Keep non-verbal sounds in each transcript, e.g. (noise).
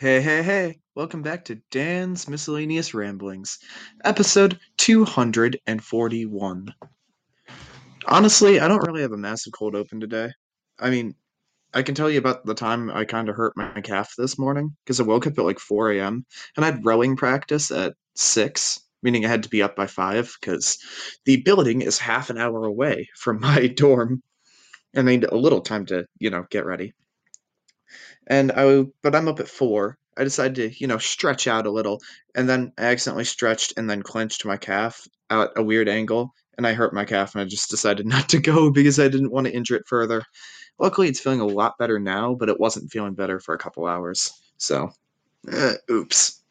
Hey, hey, hey, welcome back to Dan's Miscellaneous Ramblings, episode 241. Honestly, I don't really have a massive cold open today. I mean, I can tell you about the time I kind of hurt my calf this morning because I woke up at like 4 a.m. and I had rowing practice at 6, meaning I had to be up by 5 because the building is half an hour away from (laughs) my dorm and I need a little time to, you know, get ready. And I, but I'm up at 4. I decided to, you know, stretch out a little, and then I accidentally stretched and then clenched my calf at a weird angle, and I hurt my calf, and I just decided (laughs) not to go because I didn't want to injure it further. Luckily, it's feeling a lot better now, but it wasn't feeling better for a couple hours. So, eh, oops.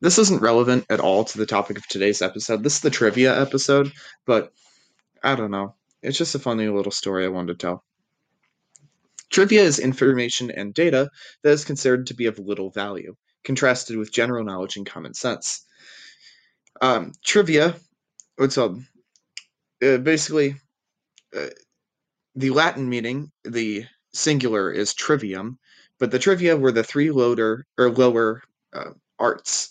This isn't relevant at all to the topic of today's episode. This is the trivia episode, but I don't know. It's just a funny little story I wanted to tell. Trivia is information and data that is considered to be of little value, contrasted with general knowledge and common sense. Um, trivia, what's up? Uh, basically, uh, the Latin meaning, the singular is trivium, but the trivia were the three lower or lower uh, arts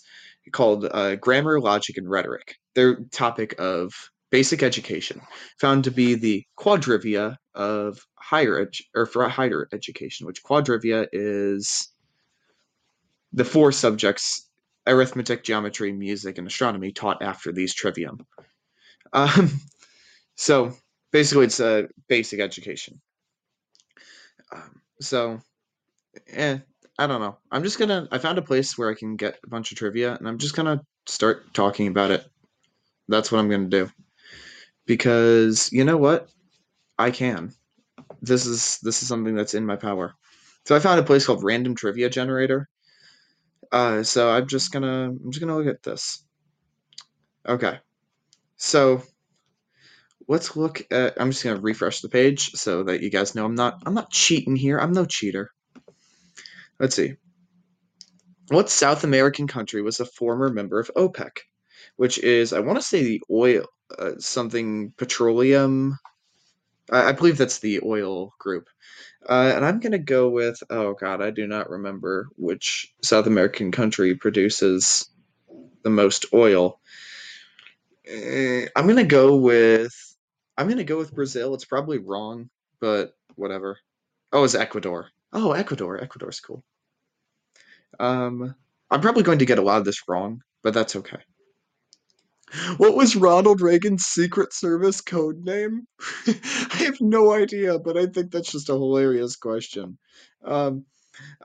called uh, grammar, logic, and rhetoric. Their topic of basic education, found to be the quadrivia of higher ed- or for higher education, which quadrivia is the four subjects arithmetic, geometry, music, and astronomy taught after these trivium. Um, (laughs) so basically, it's a basic education. Um, so, eh, I don't know. I'm just gonna. I found a place where I can get a bunch of trivia, and I'm just gonna start talking about it. That's what I'm gonna do. Because you know what, I can. This is this is something that's in my power. So I found a place called Random Trivia Generator. Uh, so I'm just gonna I'm just gonna look at this. Okay, so let's look at. I'm just gonna refresh the page so that you guys know I'm not I'm not cheating here. I'm no cheater. Let's see. What South American country was a former member of OPEC, which is I want to say the oil uh, something petroleum. I, I believe that's the oil group. Uh, and I'm gonna go with oh god, I do not remember which South American country produces the most oil. Uh, I'm gonna go with I'm gonna go with Brazil. It's probably wrong, but whatever. Oh, it's Ecuador. Oh, Ecuador. Ecuador's cool. Um, I'm probably going to get a lot of this wrong, but that's okay. What was Ronald Reagan's Secret Service code name? (laughs) I have no idea, but I think that's just a hilarious question. Um,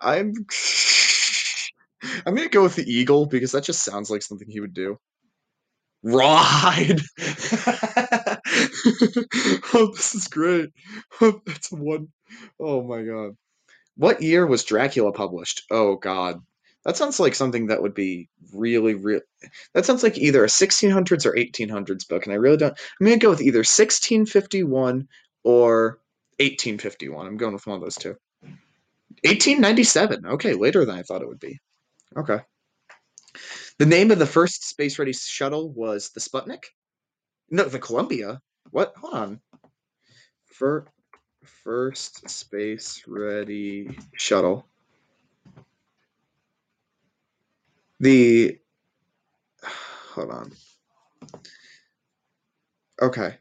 I'm (laughs) I'm gonna go with the eagle because that just sounds like something he would do. Rawhide. (laughs) oh, this is great. Oh, that's one. Oh my god. What year was Dracula published? Oh god. That sounds like something that would be really, real. That sounds like either a 1600s or 1800s book, and I really don't. I'm gonna go with either 1651 or 1851. I'm going with one of those two. 1897. Okay, later than I thought it would be. Okay. The name of the first space ready shuttle was the Sputnik? No, the Columbia. What? Hold on. For first space ready shuttle. The hold on. Okay.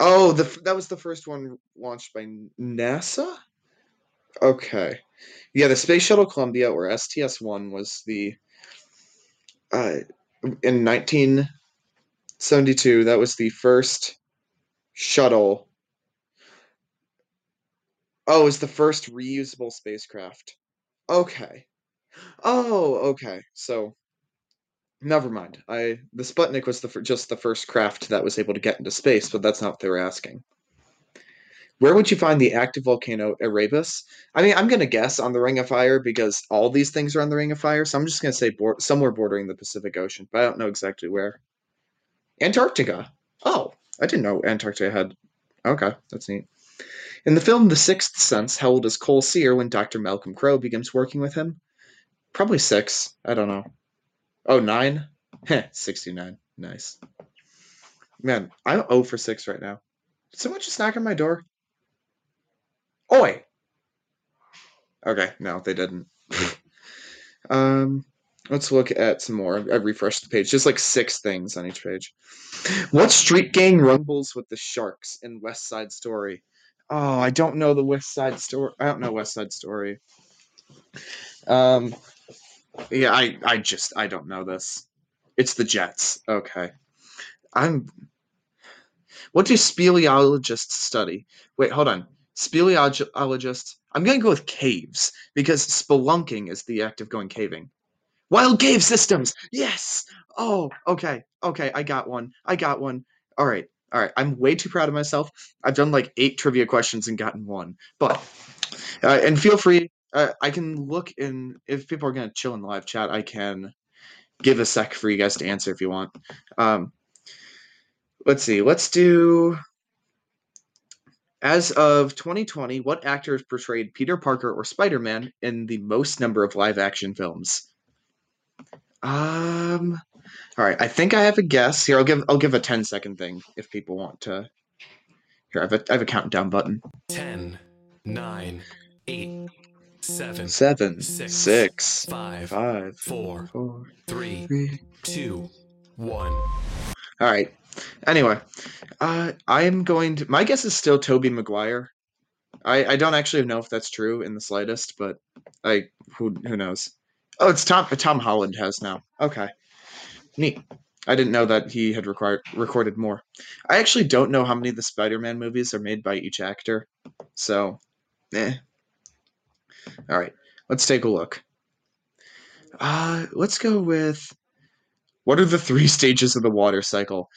Oh, the that was the first one launched by NASA? Okay. Yeah, the Space Shuttle Columbia or STS-1 was the uh in 1972 that was the first shuttle Oh, it was the first reusable spacecraft. Okay. Oh, okay. So never mind. I the Sputnik was the just the first craft that was able to get into space, but that's not what they were asking. Where would you find the active volcano Erebus? I mean, I'm gonna guess on the Ring of Fire because all these things are on the Ring of Fire, so I'm just gonna say bor- somewhere bordering the Pacific Ocean, but I don't know exactly where. Antarctica. Oh, I didn't know Antarctica had. Okay, that's neat. In the film The Sixth Sense, how old is Cole Sear when Dr. Malcolm Crowe begins working with him? Probably six. I don't know. Oh, nine? Heh, (laughs) 69. Nice. Man, I'm 0 for 6 right now. Did someone just knock on my door? Oi! Okay, no, they didn't. (laughs) Um, let's look at some more. I refreshed the page. Just like six things on each page. What street gang rumbles with the sharks in West Side Story? Oh, I don't know the West Side Story. I don't know West Side Story. Um, yeah, I, I just, I don't know this. It's the Jets. Okay. I'm. What do speleologists study? Wait, hold on. Speleologists. I'm going to go with caves because spelunking is the act of going caving. Wild cave systems. Yes. Oh, okay. Okay, I got one. I got one. All right. All right. I'm way too proud of myself. I've done like eight trivia questions and gotten one. But uh, and feel free. Uh, I can look in if people are gonna chill in the live chat. I can give a sec for you guys to answer if you want. Um, let's see. Let's do. As of 2020, what actors portrayed Peter Parker or Spider Man in the most number of live action films? Um. All right. I think I have a guess here. I'll give I'll give a 10 second thing if people want to. Here, I have a, I have a countdown button. 10, 9, 8, 7, Seven, Six, six, five, five, four, four, 3, three. 2, 1. All right. Anyway, uh, I'm going to. My guess is still Tobey Maguire. I, I don't actually know if that's true in the slightest, but I who who knows. Oh, it's Tom Tom Holland has now. Okay, neat. I didn't know that he had required recorded more. I actually don't know how many of the Spider-Man movies are made by each actor, so, eh. All right, let's take a look. Uh, let's go with what are the three (laughs) stages of the water cycle?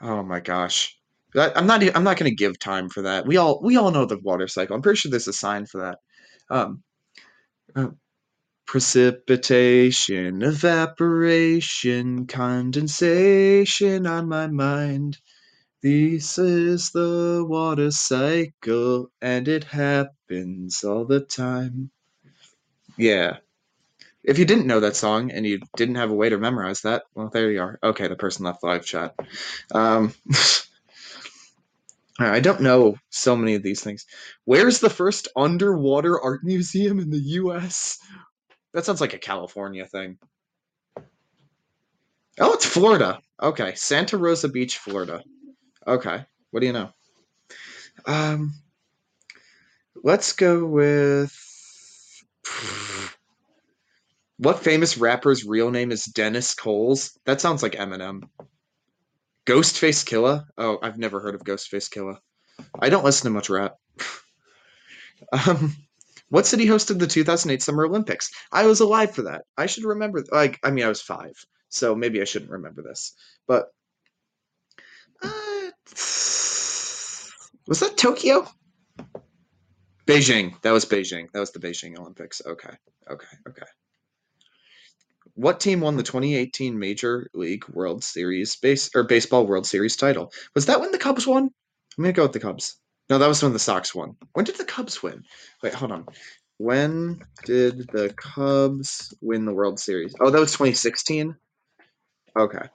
Oh my gosh. That, I'm not. I'm not going to give time for that. We all. We all know the water cycle. I'm pretty sure there's a sign for that. Um, uh, precipitation, evaporation, condensation on my mind. This is the water cycle, and it happens all the time. Yeah. If you didn't know that song and you didn't have a way to memorize that, well, there you are. Okay, the person left the live chat. Um, (laughs) I don't know so many of these things. Where's the first underwater art museum in the U.S.? That sounds like a California thing. Oh, it's Florida. Okay, Santa Rosa Beach, Florida. Okay, what do you know? Um, let's go with what famous rapper's real name is Dennis Coles? That sounds like Eminem. Ghostface Killah? Oh, I've never heard of Ghostface Killah. I don't listen to much rap. (laughs) um, what city hosted the 2008 Summer Olympics? I was alive for that. I should remember. Like, I mean, I was five, so maybe I shouldn't remember this. But uh, was that Tokyo? Beijing. That was Beijing. That was the Beijing Olympics. Okay. Okay. Okay. What team won the 2018 Major League World Series base or baseball World Series title? Was that when the Cubs won? I'm gonna go with the Cubs. No, that was when the Sox won. When did the Cubs win? Wait, hold on. When did the Cubs win the World Series? Oh, that was 2016. Okay.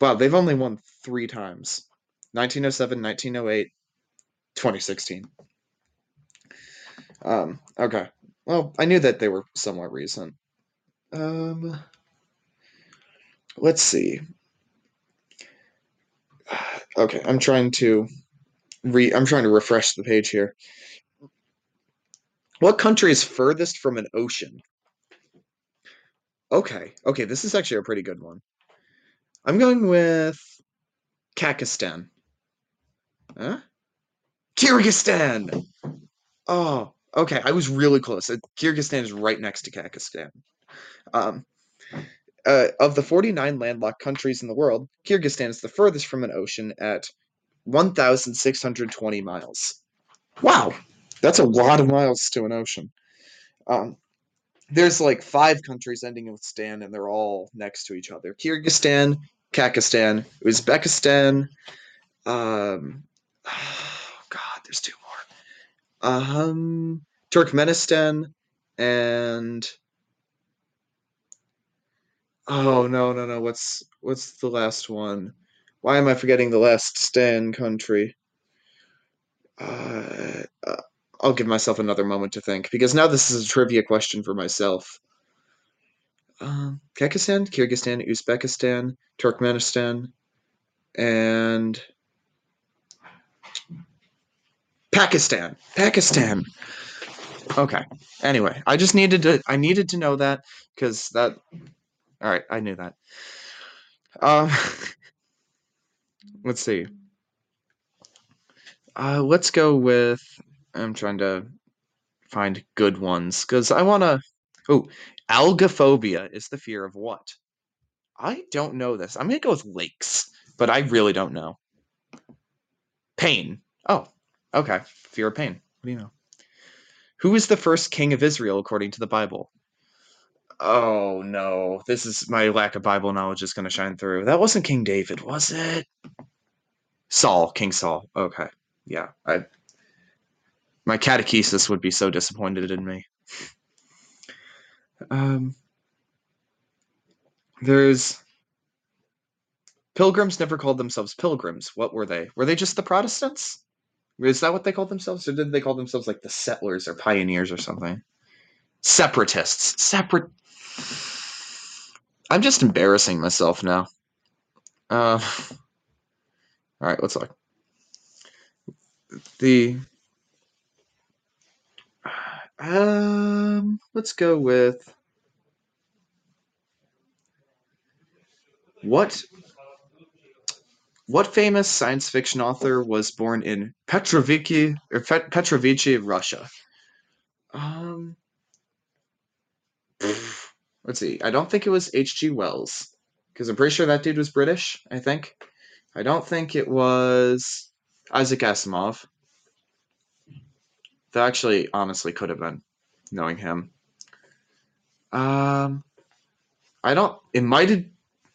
Wow, they've only won three times 1907, 1908, 2016. Um, okay. Well, I knew that they were somewhat recent. Um, let's see. Okay, I'm trying to re I'm trying to refresh the page here. What country is furthest from an ocean? Okay, okay, this is actually a pretty good one. I'm going with Kazakhstan. Huh? Kyrgyzstan. Oh, okay. I was really close. Uh, Kyrgyzstan is right next to Kazakhstan. Um, uh, of the 49 landlocked countries in the world, Kyrgyzstan is the furthest from an ocean at 1,620 miles. Wow, that's a lot of miles to an ocean. Um, there's like five countries ending with Stan, and they're all next to each other: Kyrgyzstan, Kazakhstan, Uzbekistan. Um, oh (sighs) God, there's two more. Um, Turkmenistan and oh no no no what's what's the last one? Why am I forgetting the last Stan country? Uh, uh, I'll give myself another moment to think because now this is a trivia question for myself. um, Kyrgyzstan, Kyrgyzstan, Uzbekistan, Turkmenistan, and Pakistan. Pakistan. Okay. Anyway, I just needed to I needed to know that because that all right, I knew that. Um (laughs) let's see. Uh let's go with I'm trying to find good ones cuz I want to Oh, algophobia is the fear of what? I don't know this. I'm to go with lakes, but I really don't know. Pain. Oh, okay. Fear of pain. What do you know? Who is the first king of Israel according to the Bible? Oh no, this is my lack of Bible knowledge is going to shine through. That wasn't King David, was it? Saul, King Saul. Okay, yeah. I my catechesis would be so disappointed in me. Um, there's pilgrims never called themselves pilgrims. What were they? Were they just the Protestants? Is that what they called themselves, or did they call themselves like the settlers or pioneers or something? Separatists. Separate. I'm just embarrassing myself now. Uh, all right, let's look. The um, let's go with what what famous science fiction author was born in Petroviki or Pet- Petrovichi, Russia? Um, (sighs) let's see. I don't think it was H.G. Wells because I'm pretty sure that dude was British. I think. I don't think it was Isaac Asimov. That actually, honestly, could have been, knowing him. Um, I don't. It might have.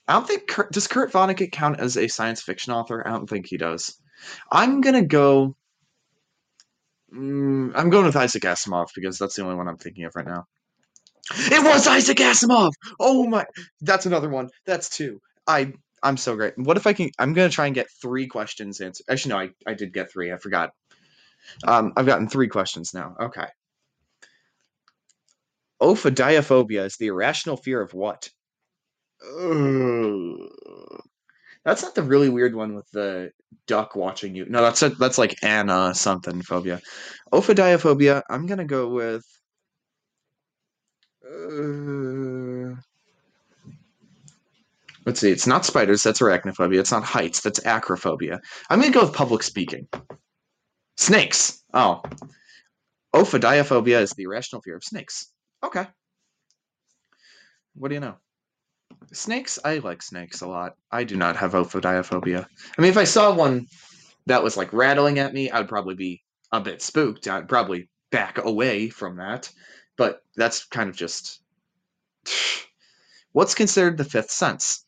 I don't think. Kurt, does Kurt Vonnegut count as a science fiction author? I don't think he does. I'm gonna go. Mm, I'm going with Isaac Asimov because that's the only one I'm thinking of right now. It was Isaac Asimov. Oh my! That's another one. That's two. I I'm so great. What if I can? I'm gonna try and get three questions answered. Actually, no, I I did get three. I forgot. Um, I've gotten three questions now. Okay. Ophidiophobia is the irrational fear of what? That's not the really weird one with the duck watching you. No, that's a, that's like Anna something phobia. Ophidiophobia. I'm gonna go with. Uh, let's see. It's not spiders. That's arachnophobia. It's not heights. That's acrophobia. I'm gonna go with public speaking. Snakes. Oh. Ophidiophobia is the irrational fear of snakes. Okay. What do you know? Snakes, I like snakes a lot. I do not have ophidiophobia. I mean, if I saw one that was like rattling at me, I'd probably be a bit spooked. I'd probably back away from that. But that's kind of just. (sighs) What's considered the fifth sense?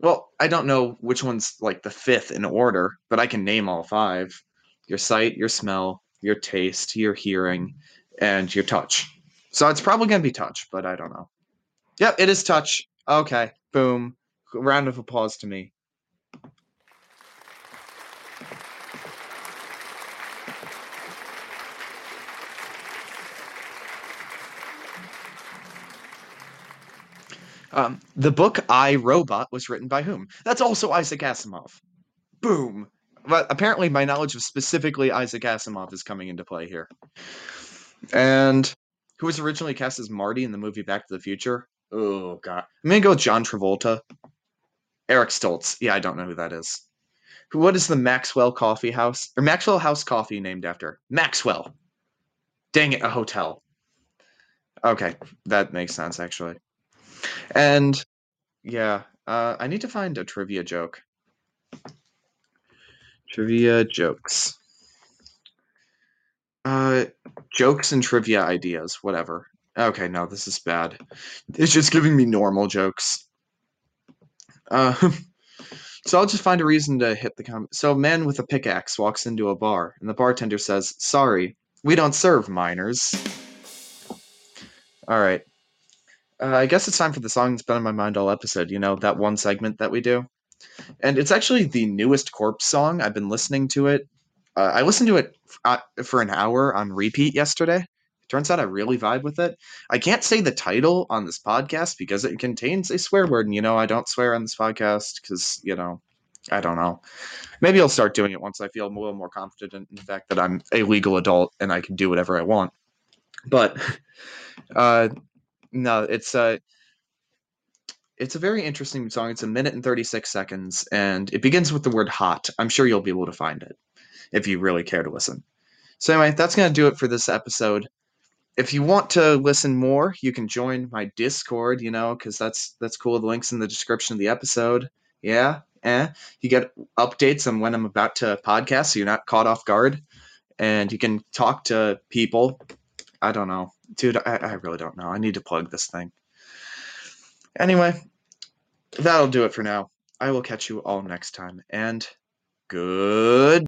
Well, I don't know which one's like the fifth in order, but I can name all five your sight, your smell, your taste, your hearing, and your touch. So it's probably going to be touch, but I don't know. Yep, it is touch. Okay, boom. Round of applause to me. Um, the book I Robot was written by whom? That's also Isaac Asimov. Boom. But apparently, my knowledge of specifically Isaac Asimov is coming into play here. And who was originally cast as Marty in the movie Back to the Future? Oh god, I'm gonna go with John Travolta. Eric Stoltz. Yeah, I don't know who that is. What is the Maxwell Coffee House or Maxwell House Coffee named after? Maxwell. Dang it, a hotel. Okay, that makes sense actually. And yeah, uh, I need to find a trivia joke. Trivia jokes. Uh, jokes and trivia ideas, whatever. Okay, no, this is bad. It's just giving me normal jokes. Uh, (laughs) so I'll just find a reason to hit the com. So, a man with a pickaxe walks into a bar, and the bartender says, "Sorry, we don't serve minors." All right. Uh, I guess it's time for the song that's been on my mind all episode. You know that one segment that we do, and it's actually the newest Corpse song. I've been listening to it. Uh, I listened to it f- uh, for an hour on repeat yesterday. Turns out I really vibe with it. I can't say the title on this podcast because it contains a swear word, and you know I don't swear on this podcast because you know I don't know. Maybe I'll start doing it once I feel a little more confident in the fact that I'm a legal adult and I can do whatever I want. But (laughs) uh, no, it's uh, it's a very interesting song. It's a minute and 36 seconds, and it begins with the word hot. I'm sure you'll be able to find it if you really care to listen. So, anyway, that's going to do it for this episode. If you want to listen more, you can join my Discord, you know, because that's that's cool. The link's in the description of the episode. Yeah, eh. You get updates on when I'm about to podcast, so you're not caught off guard. And you can talk to people. I don't know. Dude, I, I really don't know. I need to plug this thing. Anyway, that'll do it for now. I will catch you all next time, and good